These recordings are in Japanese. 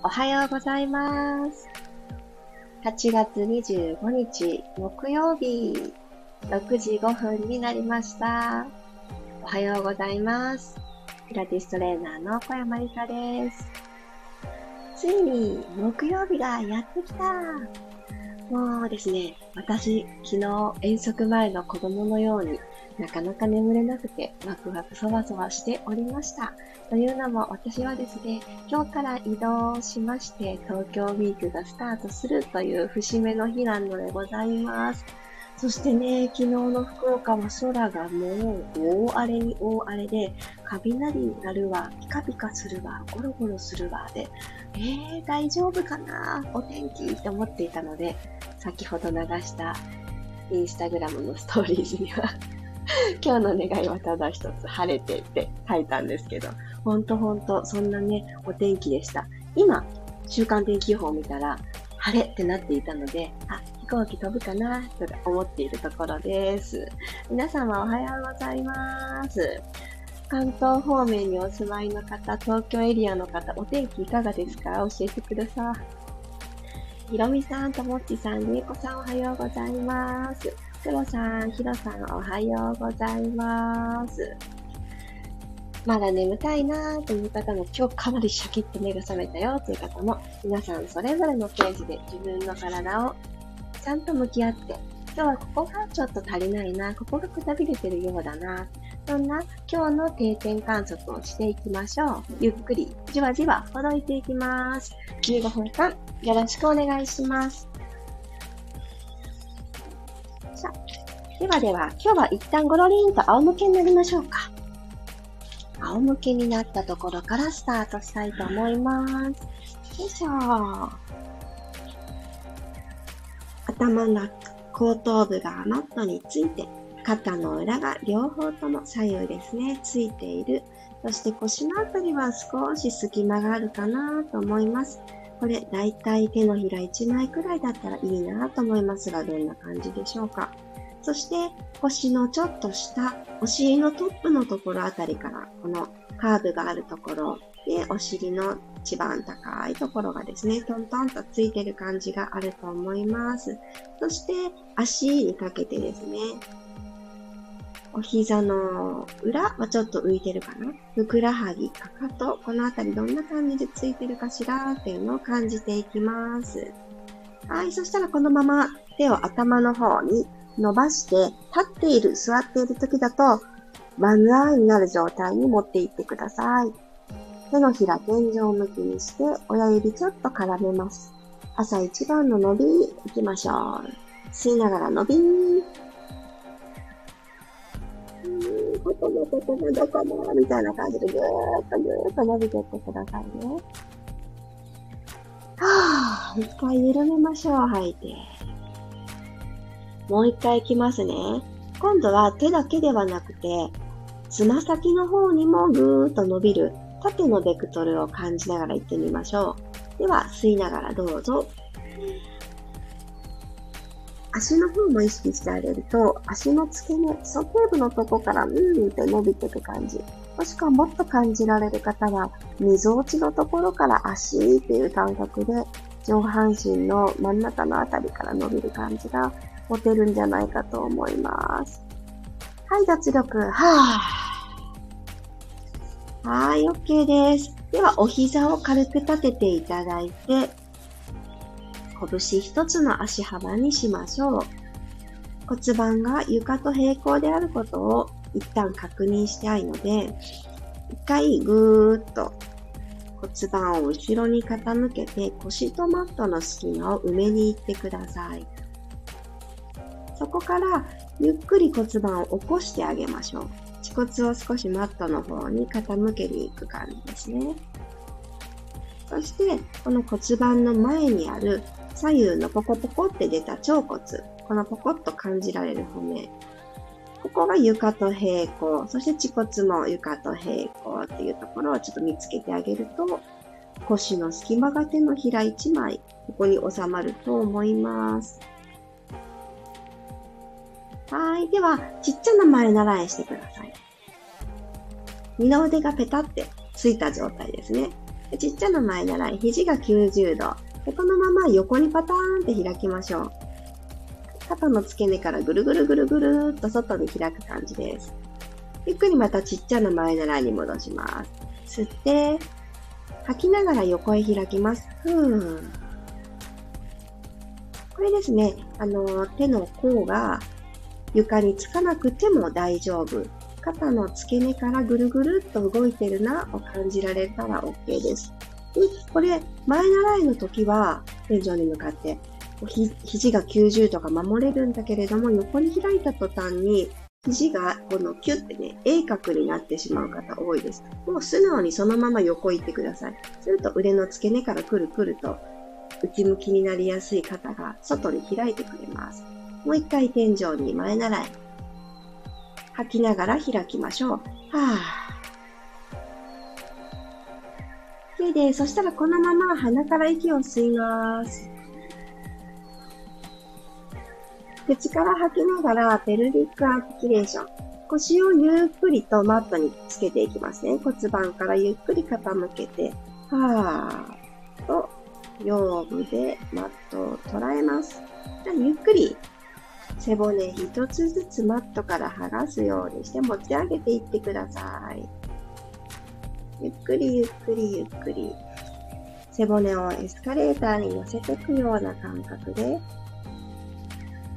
おはようございます。8月25日木曜日6時5分になりました。おはようございます。ピラティストレーナーの小山理香です。ついに木曜日がやってきた。もうですね、私、昨日遠足前の子供のようになかなか眠れなくてワクワクそわそわしておりました。というのも私はですね、今日から移動しまして東京ウィークがスタートするという節目の日なのでございます。そしてね、昨日の福岡は空がもう大荒れに大荒れで、雷鳴るわ、ピカピカするわ、ゴロゴロするわで、えー、大丈夫かなお天気って思っていたので、先ほど流したインスタグラムのストーリーズには 今日の願いはただ一つ晴れてって書いたんですけど、ほんとほんと、そんなね、お天気でした。今、週間天気予報を見たら、晴れってなっていたので、あ、飛行機飛ぶかなと思っているところです。皆様おはようございます。関東方面にお住まいの方、東京エリアの方、お天気いかがですか？教えてください。ひろみさん、ともっちさん、りえこさんおはようございます。くろさん、ひろさん、おはようございます。まだ眠たいなーという方も、今日かなりシャキッと目が覚めたよという方も、皆さんそれぞれのページで自分の体をちゃんと向き合って、今日はここがちょっと足りないな、ここがくたびれてるようだな、そんな今日の定点観測をしていきましょう。ゆっくり、じわじわほどいていきます。15分間、よろしくお願いします。さあ、ではでは、今日は一旦ゴロリンと仰向けになりましょうか。仰向けになったところからスタートしたいと思います。よいしょ。頭の後頭部がマットについて、肩の裏が両方とも左右ですね、ついている。そして腰のあたりは少し隙間があるかなと思います。これ、だいたい手のひら1枚くらいだったらいいなと思いますが、どんな感じでしょうか。そして、腰のちょっと下、お尻のトップのところあたりから、このカーブがあるところで、お尻の一番高いところがですね、トントンとついてる感じがあると思います。そして、足にかけてですね、お膝の裏はちょっと浮いてるかなふくらはぎ、かかと、このあたりどんな感じでついてるかしらっていうのを感じていきます。はい、そしたらこのまま手を頭の方に伸ばして、立っている、座っている時だと、ワンアイになる状態に持っていってください。手のひら天井向きにして、親指ちょっと絡めます。朝一番の伸び、いきましょう。吸いながら伸びここもここもどこも、みたいな感じでぐーっとぐーっと伸びてってくださいね。はぁ、一回緩めましょう、吐いて。もう一回いきますね。今度は手だけではなくて、つま先の方にもぐーっと伸びる縦のベクトルを感じながら行ってみましょう。では、吸いながらどうぞ。足の方も意識してあげると、足の付け根、鼠径部のとこからうんって伸びていく感じ。もしくはもっと感じられる方は、溝落ちのところから足っていう感覚で、上半身の真ん中のあたりから伸びる感じが持てるんじゃないかと思います。はい、脱力。はぁ。はい、OK です。では、お膝を軽く立てていただいて、拳一つの足幅にしましょう。骨盤が床と平行であることを一旦確認したいので、一回ぐーっと骨盤を後ろに傾けて腰とマットの隙間を埋めに行ってください。そこからゆっくり骨盤を起こしてあげましょう。恥骨を少しマットの方に傾けに行く感じですね。そして、この骨盤の前にある左右のポコポコって出た腸骨、このポコッと感じられる骨。ここが床と平行、そして恥骨も床と平行っていうところをちょっと見つけてあげると、腰の隙間が手のひら1枚、ここに収まると思います。はい。では、ちっちゃな前習いしてください。二の腕がペタってついた状態ですね。ちっちゃな前習い、肘が90度。でこのまま横にパターンって開きましょう。肩の付け根からぐるぐるぐるぐるっと外に開く感じです。ゆっくりまたちっちゃな前習いに戻します。吸って、吐きながら横へ開きます。ふーん。これですね、あの、手の甲が床につかなくても大丈夫。肩の付け根からぐるぐるっと動いてるなを感じられたら OK です。で、これ、前習いの時は、天井に向かって、ひ肘が90度か守れるんだけれども、横に開いた途端に、肘がこのキュッてね、鋭角になってしまう方多いです。もう素直にそのまま横行ってください。すると腕の付け根からくるくると内向きになりやすい方が外に開いてくれます。もう一回天井に前習い。吐きながら開きましょう。はぁ。OK で。そしたらこのまま鼻から息を吸います。口から吐きながらペルリックアーキュレーション。腰をゆっくりとマットにつけていきますね。骨盤からゆっくり傾けて、はーと腰部でマットを捉えます。ゆっくり背骨一つずつマットから剥がすようにして持ち上げていってください。ゆっくりゆっくりゆっくり背骨をエスカレーターに乗せていくような感覚で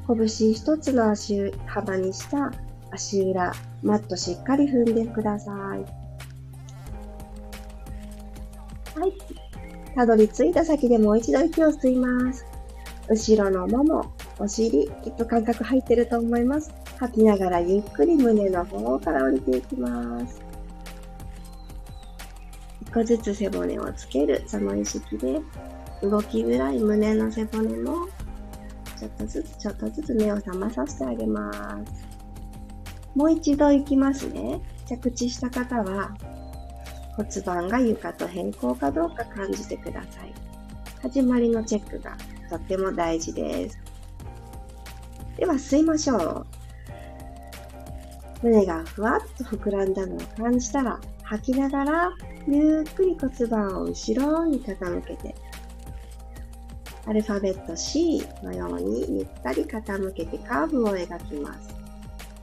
拳一つの足幅にした足裏、マットしっかり踏んでください。はい。たどり着いた先でもう一度息を吸います。後ろのもも、お尻、きっと感覚入ってると思います。吐きながらゆっくり胸の方から降りていきます。一個ずつ背骨をつける、その意識で、動きづらい胸の背骨も、ちょっとずつちょっとずつ目を覚まさせてあげます。もう一度行きますね。着地した方は、骨盤が床と平行かどうか感じてください。始まりのチェックがとっても大事です。では吸いましょう。胸がふわっと膨らんだのを感じたら吐きながらゆっくり骨盤を後ろに傾けてアルファベット C のようにゆったり傾けてカーブを描きます。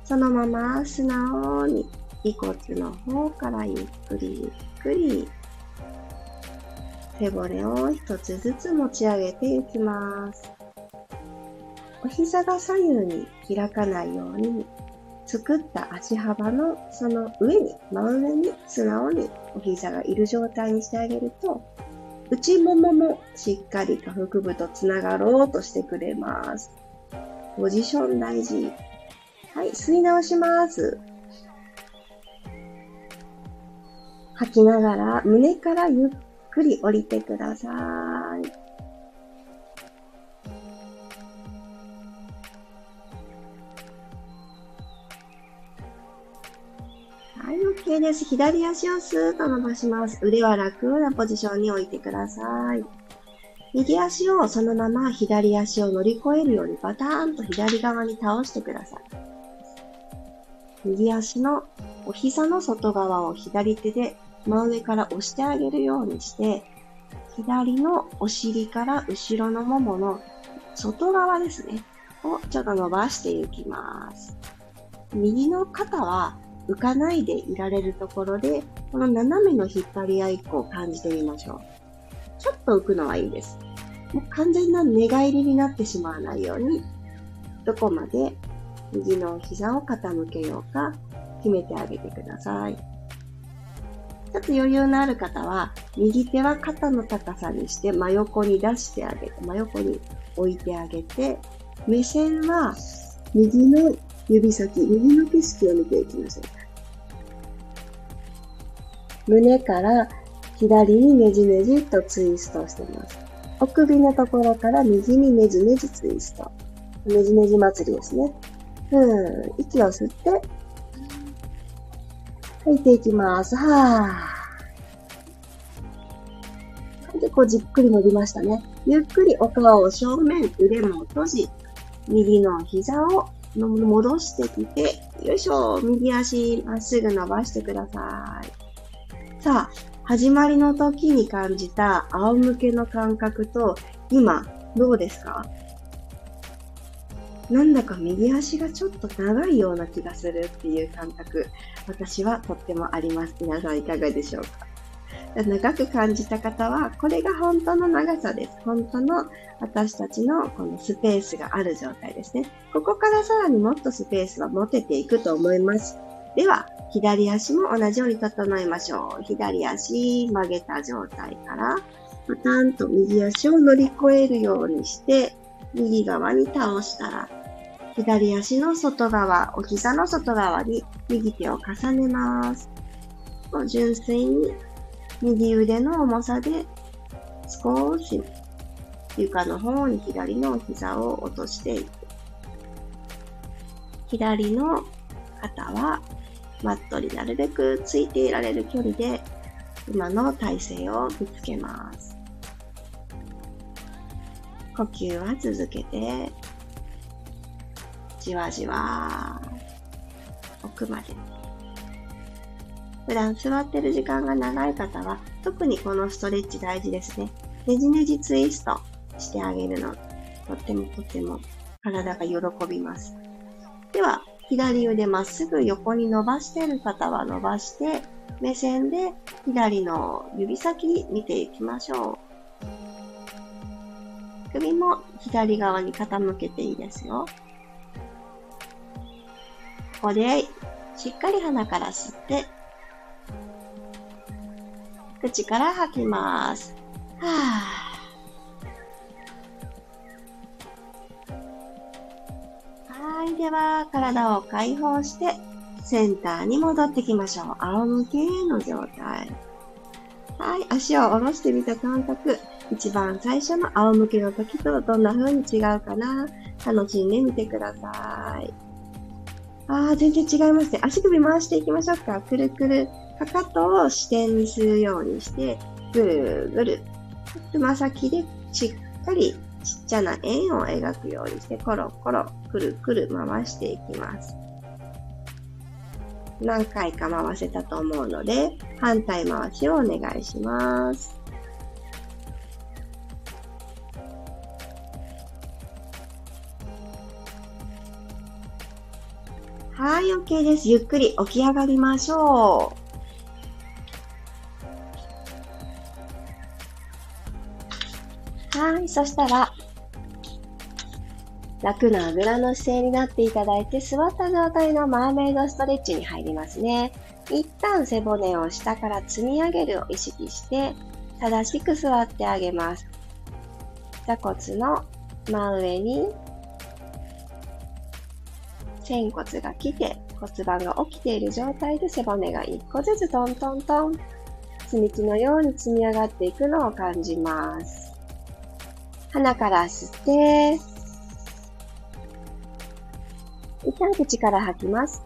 そのまま素直に尾骨の方からゆっくりゆっくり背骨を一つずつ持ち上げていきます。お膝が左右に開かないように作った足幅のその上に、真上に素直にお膝がいる状態にしてあげると、内もももしっかりと腹部とつながろうとしてくれます。ポジション大事。はい、吸い直します。吐きながら胸からゆっくり降りてください。です。左足をスーッと伸ばします。腕は楽なポジションに置いてください。右足をそのまま左足を乗り越えるようにバターンと左側に倒してください。右足のお膝の外側を左手で真上から押してあげるようにして、左のお尻から後ろのももの外側ですね、をちょっと伸ばしていきます。右の肩は浮かないでいられるところで、この斜めの引っ張り合いを感じてみましょう。ちょっと浮くのはいいです。もう完全な寝返りになってしまわないように、どこまで右の膝を傾けようか決めてあげてください。ちょっと余裕のある方は、右手は肩の高さにして真横に出してあげて、真横に置いてあげて、目線は右の指先、右の景色を見ていきましょう。胸から左にねじねじとツイストしています。お首のところから右にねじねじツイスト。ねじねじ祭りですね。う。息を吸って、吐いていきます。はぁ。で、こうじっくり伸びましたね。ゆっくりお顔を正面、腕も閉じ、右の膝を戻してきて、よいしょ、右足まっすぐ伸ばしてください。さあ、始まりの時に感じた仰向けの感覚と今どうですか？なんだか右足がちょっと長いような気がするっていう感覚、私はとってもあります。皆さんいかがでしょうか？長く感じた方は、これが本当の長さです。本当の私たちのこのスペースがある状態ですね。ここからさらにもっとスペースは持てていくと思います。では、左足も同じように整えましょう。左足曲げた状態から、パタンと右足を乗り越えるようにして、右側に倒したら、左足の外側、お膝の外側に右手を重ねます。純粋に右腕の重さで少し床の方に左のお膝を落としていく。左の肩はマットになるべくついていられる距離で今の体勢をぶつけます。呼吸は続けて、じわじわ奥まで。普段座ってる時間が長い方は、特にこのストレッチ大事ですね。ねじねじツイストしてあげるの、とってもとっても体が喜びます。では、左腕まっすぐ横に伸ばしている方は伸ばして、目線で左の指先見ていきましょう。首も左側に傾けていいですよ。ここでしっかり鼻から吸って口から吐きます。はぁ。では、体を解放して、センターに戻ってきましょう。仰向けの状態。はい。足を下ろしてみた感覚。一番最初の仰向けの時とどんな風に違うかな楽しんでみてください。ああ、全然違いますね。足首回していきましょうか。くるくる。かかとを支点にするようにして、ぐるぐる。つま先でしっかりちっちゃな円を描くようにして、コロコロ、くるくる回していきます。何回か回せたと思うので、反対回しをお願いします。はい、OK です。ゆっくり起き上がりましょう。はい。そしたら、楽なあぐらの姿勢になっていただいて、座った状態のマーメイドストレッチに入りますね。一旦背骨を下から積み上げるを意識して、正しく座ってあげます。座骨の真上に、仙骨が来て骨盤が起きている状態で背骨が一個ずつトントントン、積み木のように積み上がっていくのを感じます。鼻から吸って、一旦口から吐きます。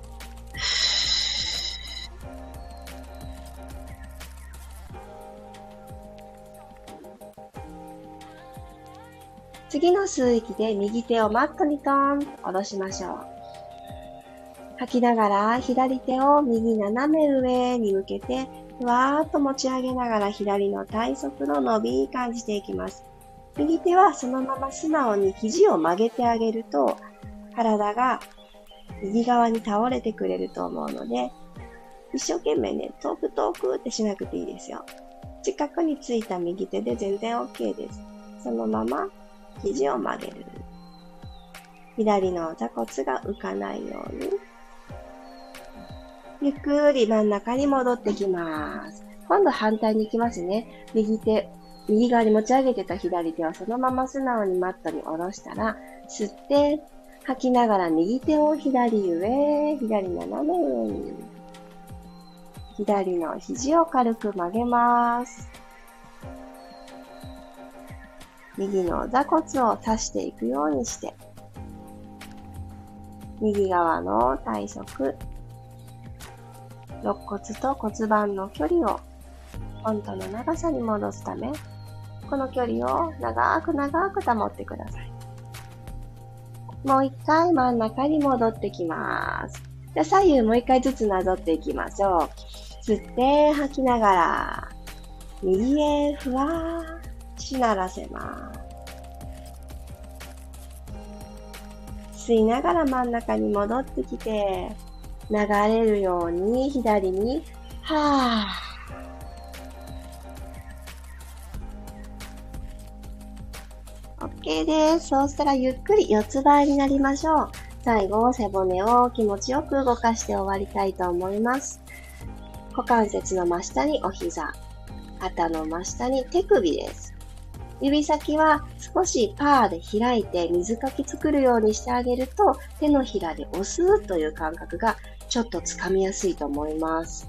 次の吸う息で右手をマットにトーン下ろしましょう。吐きながら左手を右斜め上に向けて、ふわーっと持ち上げながら左の体側の伸び感じていきます。右手はそのまま素直に肘を曲げてあげると、体が右側に倒れてくれると思うので、一生懸命ね、遠く遠くってしなくていいですよ。近くについた右手で全然 OK です。そのまま肘を曲げる。左の座骨が浮かないように。ゆっくり真ん中に戻ってきます。今度反対に行きますね。右手右側に持ち上げてた左手はそのまま素直にマットに下ろしたら、吸って、吐きながら右手を左上、左斜め上に。左の肘を軽く曲げます。右の座骨を刺していくようにして、右側の体側、肋骨と骨盤の距離を本当の長さに戻すため、この距離を長く長く保ってください。もう一回真ん中に戻ってきます。じゃ左右もう一回ずつなぞっていきましょう。吸って吐きながら、右へふわーしならせます。吸いながら真ん中に戻ってきて、流れるように左に、はぁ。OK です。そうしたらゆっくり四つ倍になりましょう。最後、背骨を気持ちよく動かして終わりたいと思います。股関節の真下にお膝、肩の真下に手首です。指先は少しパーで開いて水かき作るようにしてあげると手のひらで押すという感覚がちょっとつかみやすいと思います。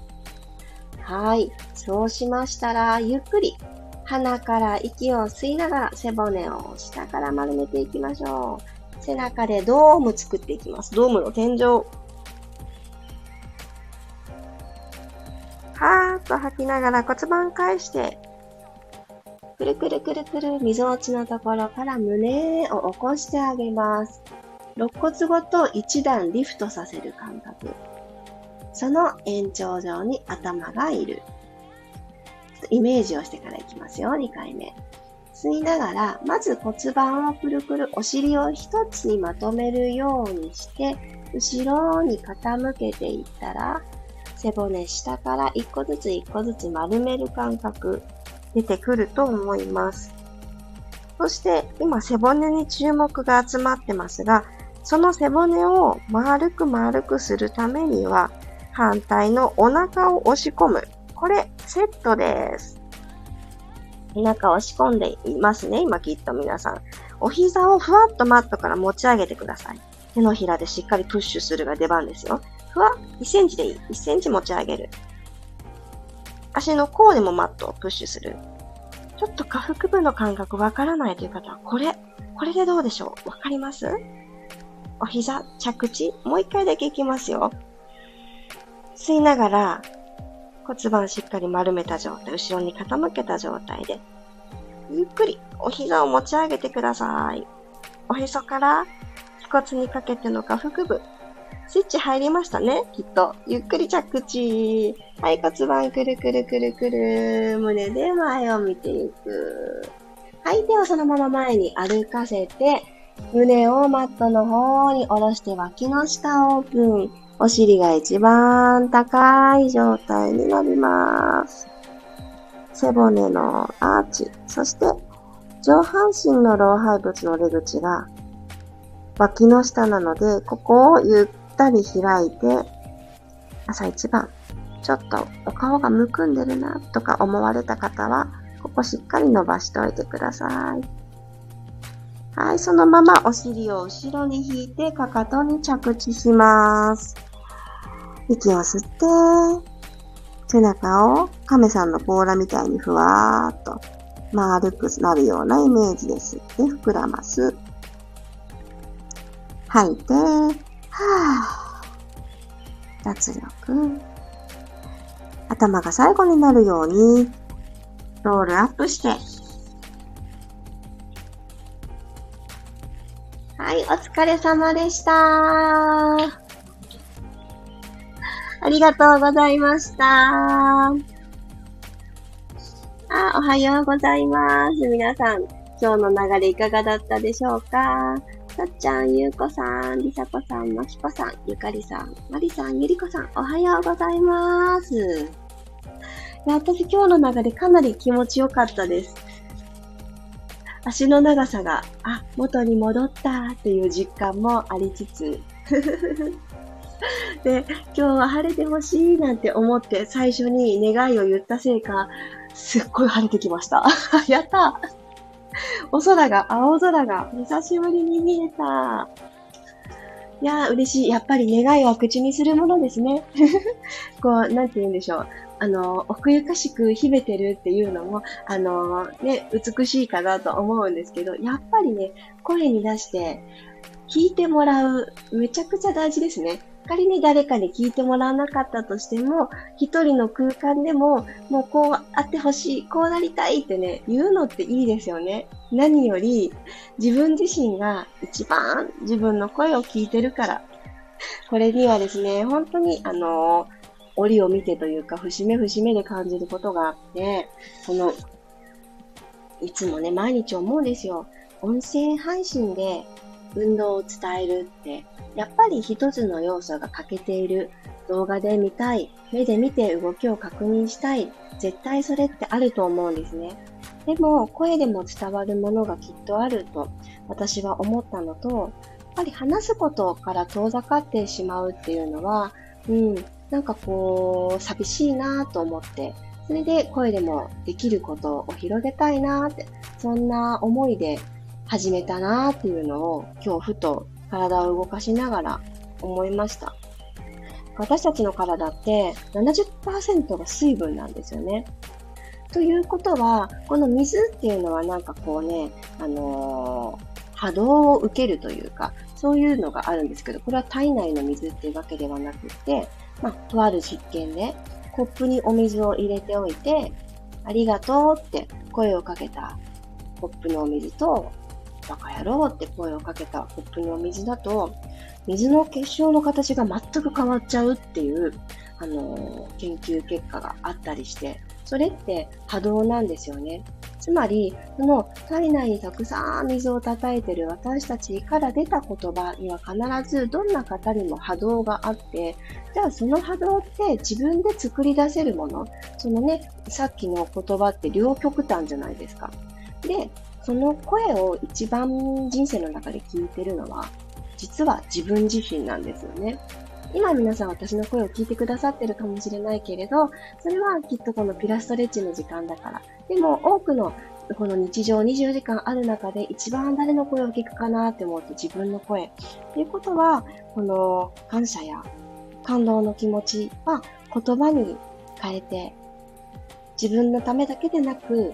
はい。そうしましたら、ゆっくり鼻から息を吸いながら背骨を下から丸めていきましょう。背中でドーム作っていきます。ドームの天井。はーっと吐きながら骨盤返して、くるくるくるくる、溝落ちのところから胸を起こしてあげます。肋骨ごと一段リフトさせる感覚。その延長上に頭がいる。イメージをしてからいきますよ、2回目。吸いながら、まず骨盤をくるくる、お尻を一つにまとめるようにして、後ろに傾けていったら、背骨下から一個ずつ一個ずつ丸める感覚出てくると思います。そして今背骨に注目が集まってますが、その背骨を丸く丸くするためには、反対のお腹を押し込む。これ、セットです。お腹を押し込んでいますね、今きっと皆さん。お膝をふわっとマットから持ち上げてください。手のひらでしっかりプッシュするが出番ですよ。ふわ1センチでいい。1センチ持ち上げる。足の甲でもマットをプッシュする。ちょっと下腹部の感覚わからないという方は、これ、これでどうでしょう？わかります？お膝、着地、もう一回だけいきますよ。吸いながら、骨盤しっかり丸めた状態、後ろに傾けた状態で、ゆっくりお膝を持ち上げてください。おへそから気骨にかけての下腹部、スイッチ入りましたね、きっと。ゆっくり着地。はい、骨盤くるくるくるくる。胸で前を見ていく。はい、手をそのまま前に歩かせて、胸をマットの方に下ろして脇の下オープン。お尻が一番高い状態になります。背骨のアーチ、そして上半身の老廃物の出口が脇の下なので、ここをゆったり開いて、朝一番、ちょっとお顔がむくんでるなとか思われた方は、ここしっかり伸ばしておいてください。はい、そのままお尻を後ろに引いて、かかとに着地します。息を吸って、背中を亀さんの甲羅みたいにふわーっと丸くなるようなイメージです。で、膨らます。吐いて、はぁ。脱力。頭が最後になるように、ロールアップして、はい、お疲れ様でした。ありがとうございました。あ、おはようございます。皆さん、今日の流れいかがだったでしょうか？さっちゃん、ゆうこさん、りさこさん、まきこさん、ゆかりさん、まりさん、ゆりこさん、おはようございます。いや、私今日の流れかなり気持ちよかったです。足の長さが、あ、元に戻ったっていう実感もありつつ、で、今日は晴れてほしいなんて思って最初に願いを言ったせいか、すっごい晴れてきました。やったお空が、青空が久しぶりに見えた。いやー、嬉しい。やっぱり願いは口にするものですね。こう、なんて言うんでしょう。あの、奥ゆかしく秘めてるっていうのも、あの、ね、美しいかなと思うんですけど、やっぱりね、声に出して聞いてもらう、めちゃくちゃ大事ですね。仮に誰かに聞いてもらわなかったとしても、一人の空間でも、もうこうあってほしい、こうなりたいってね、言うのっていいですよね。何より、自分自身が一番自分の声を聞いてるから。これにはですね、本当に、あの折を見てというか、節目節目で感じることがあって、この、いつもね、毎日思うんですよ。音声配信で運動を伝えるって、やっぱり一つの要素が欠けている。動画で見たい。目で見て動きを確認したい。絶対それってあると思うんですね。でも、声でも伝わるものがきっとあると私は思ったのと、やっぱり話すことから遠ざかってしまうっていうのは、うん、なんかこう、寂しいなと思って、それで声でもできることを広げたいなって、そんな思いで始めたなーっていうのを今日ふと体を動かしながら思いました。私たちの体って70%が水分なんですよね。ということは、この水っていうのはなんかこうね、あのー、波動を受けるというか、そういうのがあるんですけど、これは体内の水っていうわけではなくて、まあ、とある実験で、コップにお水を入れておいて、ありがとうって声をかけたコップのお水と、バカ野郎って声をかけたコップのお水だと、水の結晶の形が全く変わっちゃうっていう、あのー、研究結果があったりして、それって波動なんですよね。つまり、その体内にたくさん水を叩いてる私たちから出た言葉には必ずどんな方にも波動があって、じゃあその波動って自分で作り出せるもの、そのね、さっきの言葉って両極端じゃないですか。で、その声を一番人生の中で聞いてるのは、実は自分自身なんですよね。今皆さん私の声を聞いてくださってるかもしれないけれど、それはきっとこのピラストレッチの時間だから。でも多くのこの日常24時間ある中で一番誰の声を聞くかなって思うと自分の声。ということは、この感謝や感動の気持ちは言葉に変えて、自分のためだけでなく、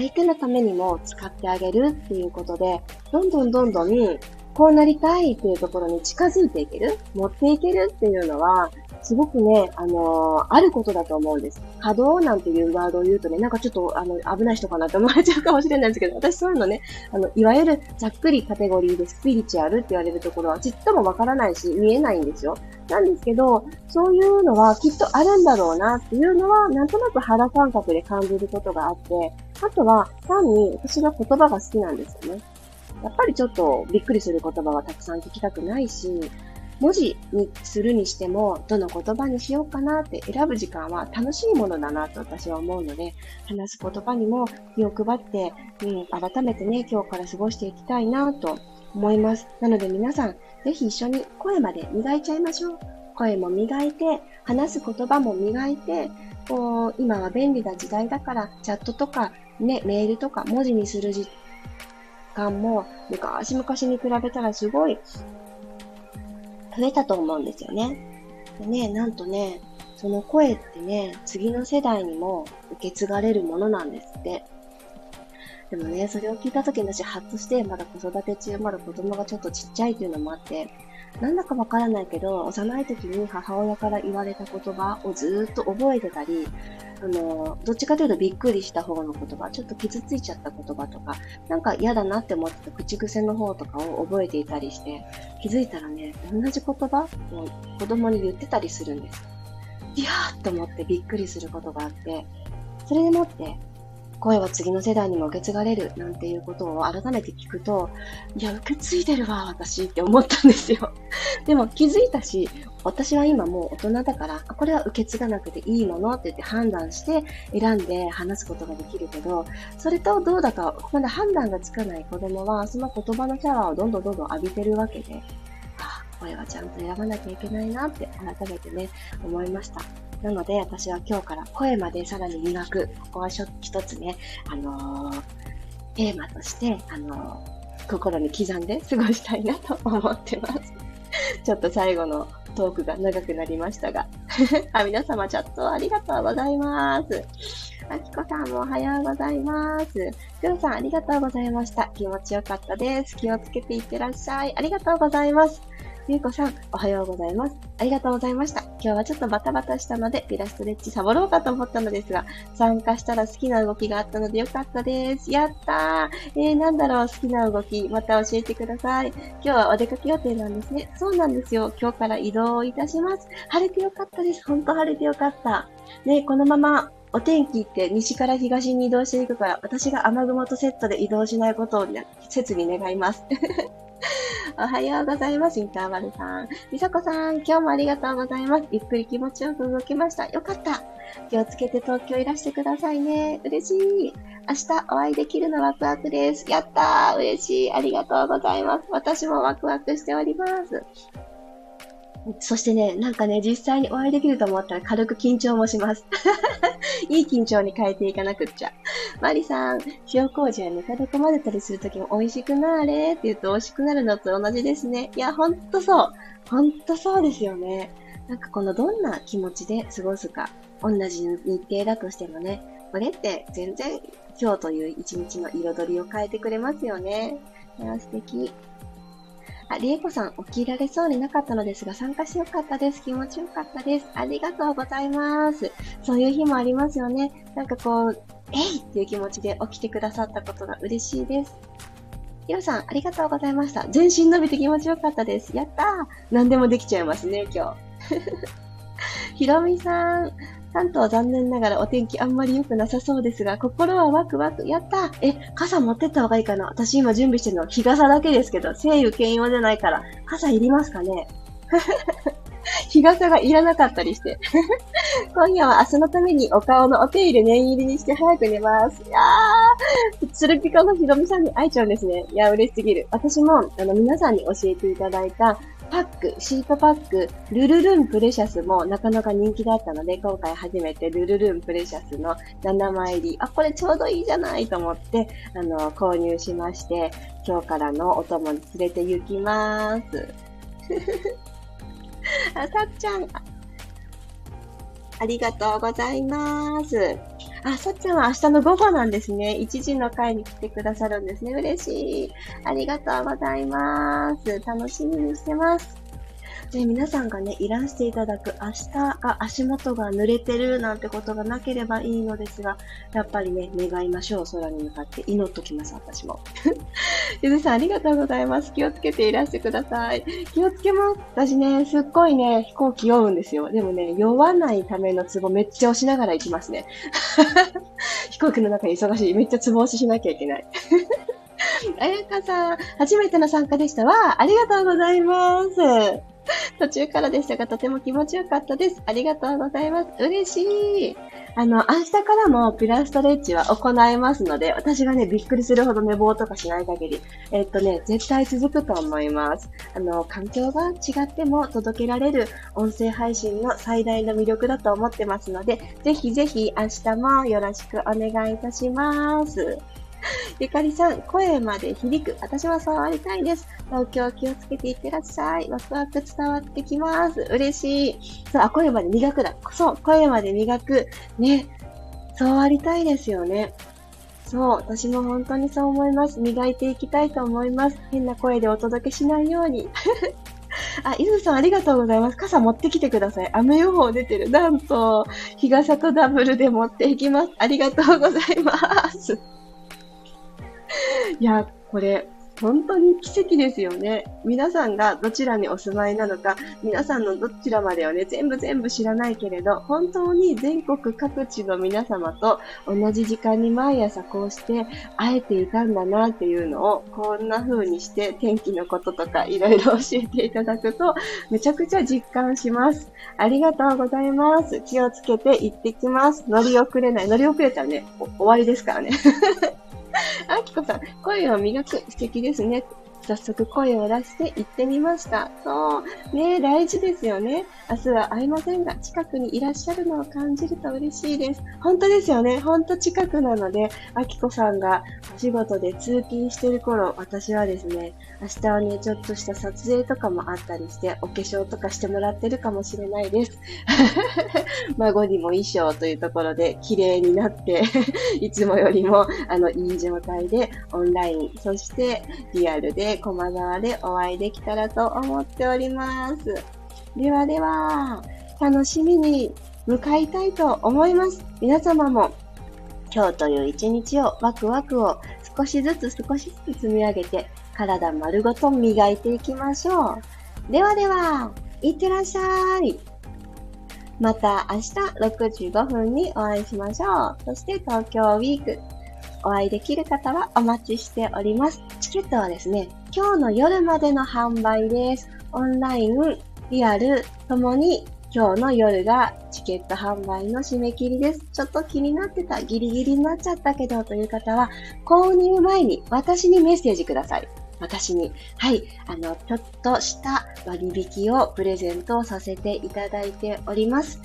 相手のためにも使ってあげるっていうことで、どんどんどんどんこうなりたいっていうところに近づいていける、持っていけるっていうのは、すごくね、あのー、あることだと思うんです。稼働なんていうワードを言うとね、なんかちょっと、あの、危ない人かなって思われちゃうかもしれないんですけど、私そういうのね、あの、いわゆるざっくりカテゴリーでスピリチュアルって言われるところはちっともわからないし、見えないんですよ。なんですけど、そういうのはきっとあるんだろうなっていうのは、なんとなく肌感覚で感じることがあって、あとは、単に私が言葉が好きなんですよね。やっぱりちょっとびっくりする言葉はたくさん聞きたくないし、文字にするにしても、どの言葉にしようかなって選ぶ時間は楽しいものだなと私は思うので、話す言葉にも気を配って、うん、改めてね、今日から過ごしていきたいなと思います。なので皆さん、ぜひ一緒に声まで磨いちゃいましょう。声も磨いて、話す言葉も磨いて、こう、今は便利な時代だから、チャットとか、ね、メールとか文字にする時間も昔々に比べたらすごい増えたと思うんですよね。でね、なんとね、その声ってね、次の世代にも受け継がれるものなんですって。でもね、それを聞いた時に私、ハッとして、まだ子育て中、まだ子供がちょっとちっちゃいっていうのもあって、なんだかわからないけど、幼い時に母親から言われた言葉をずっと覚えてたり、あの、どっちかというとびっくりした方の言葉、ちょっと傷ついちゃった言葉とか、なんか嫌だなって思ってた口癖の方とかを覚えていたりして、気づいたらね、同じ言葉を子供に言ってたりするんです。いやーと思ってびっくりすることがあって、それでもって、声は次の世代にも受け継がれるなんていうことを改めて聞くと、いや、受け継いでるわ、私って思ったんですよ。でも気づいたし、私は今もう大人だから、これは受け継がなくていいものって言って判断して選んで話すことができるけど、それとどうだかまだ判断がつかない子供は、その言葉のシャワーをどんどんどんどん浴びてるわけで、あ、これはちゃんと選ばなきゃいけないなって改めてね、思いました。なので、私は今日から声までさらに磨く。ここは一つね、あのー、テーマとして、あのー、心に刻んで過ごしたいなと思ってます。ちょっと最後のトークが長くなりましたが。あ皆様、チャットありがとうございます。あきこさんもおはようございます。くろさんありがとうございました。気持ちよかったです。気をつけていってらっしゃい。ありがとうございます。ゆうこさん、おはようございます。ありがとうございました。今日はちょっとバタバタしたので、ピラストレッチサボろうかと思ったのですが、参加したら好きな動きがあったのでよかったです。やったーえー、なんだろう、好きな動き、また教えてください。今日はお出かけ予定なんですね。そうなんですよ。今日から移動いたします。晴れてよかったです。ほんと晴れてよかった。ね、このままお天気って西から東に移動していくから、私が雨雲とセットで移動しないことを切に願います。おはようございます。インターバルさん。みさこさん、今日もありがとうございます。ゆっくり気持ちよく動きました。よかった。気をつけて東京いらしてくださいね。嬉しい。明日お会いできるのワクワクです。やったー。嬉しい。ありがとうございます。私もワクワクしております。そしてね、なんかね、実際にお会いできると思ったら軽く緊張もします。いい緊張に変えていかなくっちゃ。マリさん、塩麹やぬか床混ぜたりするときも美味しくなーれって言うと美味しくなるのと同じですね。いや、ほんとそう。ほんとそうですよね。なんかこのどんな気持ちで過ごすか。同じ日程だとしてもね。これって全然今日という一日の彩りを変えてくれますよね。いや、素敵。あ、りえこさん、起きられそうになかったのですが、参加してよかったです。気持ちよかったです。ありがとうございます。そういう日もありますよね。なんかこう、えいっていう気持ちで起きてくださったことが嬉しいです。ひろさん、ありがとうございました。全身伸びて気持ちよかったです。やったー何でもできちゃいますね、今日。ひろみさん、関東残念ながらお天気あんまり良くなさそうですが、心はワクワク。やったえ、傘持ってった方がいいかな私今準備してるのは日傘だけですけど、晴雨兼用じゃないから、傘いりますかね 日傘がいらなかったりして。今夜は明日のためにお顔のお手入れ念入りにして早く寝ます。いやー、つるぴかのひろみさんに会えちゃうんですね。いや、嬉しすぎる。私も、あの、皆さんに教えていただいた、パック、シートパック、ルルルンプレシャスもなかなか人気だったので、今回初めてルルルンプレシャスの7枚入り、あ、これちょうどいいじゃないと思って、あの、購入しまして、今日からのお供に連れて行きます。あ、さっちゃん、ありがとうございます。あ、さっちゃんは明日の午後なんですね。1時の会に来てくださるんですね。嬉しい。ありがとうございます。楽しみにしてます。で、皆さんがね、いらしていただく明日が足元が濡れてるなんてことがなければいいのですが、やっぱりね、願いましょう。空に向かって祈っときます、私も。ゆずさん、ありがとうございます。気をつけていらしてください。気をつけます。私ね、すっごいね、飛行機酔うんですよ。でもね、酔わないためのツボめっちゃ押しながら行きますね。飛行機の中に忙しい。めっちゃツボ押ししなきゃいけない。あやかさん、初めての参加でしたわ。ありがとうございます。途中からでしたが、とても気持ちよかったです。ありがとうございます。嬉しい。あの、明日からもピラストレッチは行えますので、私がね、びっくりするほど寝坊とかしない限り、えっとね、絶対続くと思います。あの、環境が違っても届けられる音声配信の最大の魅力だと思ってますので、ぜひぜひ明日もよろしくお願いいたします。ゆかりさん、声まで響く。私は触りたいです。東京気をつけていってらっしゃい。ワクワク伝わってきます。嬉しい。そう、あ、声まで磨くだ。そう、声まで磨く。ね。触りたいですよね。そう、私も本当にそう思います。磨いていきたいと思います。変な声でお届けしないように。あ、伊豆さんありがとうございます。傘持ってきてください。雨予報出てる。なんと、日傘とダブルで持っていきます。ありがとうございます。いや、これ、本当に奇跡ですよね。皆さんがどちらにお住まいなのか、皆さんのどちらまではね、全部全部知らないけれど、本当に全国各地の皆様と同じ時間に毎朝こうして会えていたんだなっていうのを、こんな風にして天気のこととかいろいろ教えていただくと、めちゃくちゃ実感します。ありがとうございます。気をつけて行ってきます。乗り遅れない。乗り遅れたらね、終わりですからね。あきこさん、声を磨く。素敵ですね。早速声を出して行ってみました。そう。ね大事ですよね。明日は会いませんが、近くにいらっしゃるのを感じると嬉しいです。本当ですよね。本当近くなので、あきこさんがお仕事で通勤してる頃、私はですね、明日はね、ちょっとした撮影とかもあったりして、お化粧とかしてもらってるかもしれないです。孫にも衣装というところで綺麗になって いつもよりも、あの、いい状態でオンライン、そしてリアルで駒沢でお会いできたらと思っております。ではでは、楽しみに向かいたいと思います。皆様も今日という一日をワクワクを少しずつ少しずつ積み上げて体丸ごと磨いていきましょう。ではでは、いってらっしゃい。また明日6時5分にお会いしましょう。そして東京ウィーク、お会いできる方はお待ちしております。チケットはですね、今日の夜までの販売です。オンライン、リアルともに今日の夜がチケット販売の締め切りです。ちょっと気になってた、ギリギリになっちゃったけどという方は、購入前に私にメッセージください。私に。はい。あの、ちょっとした割引をプレゼントさせていただいております。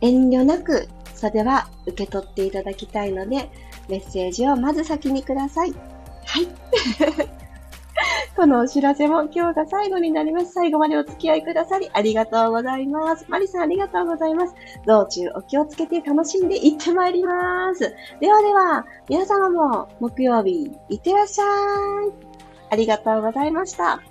遠慮なく、それは受け取っていただきたいので、メッセージをまず先にください。はい。このお知らせも今日が最後になります。最後までお付き合いくださりありがとうございます。マリさんありがとうございます。道中お気をつけて楽しんでいってまいります。ではでは、皆様も木曜日いってらっしゃい。ありがとうございました。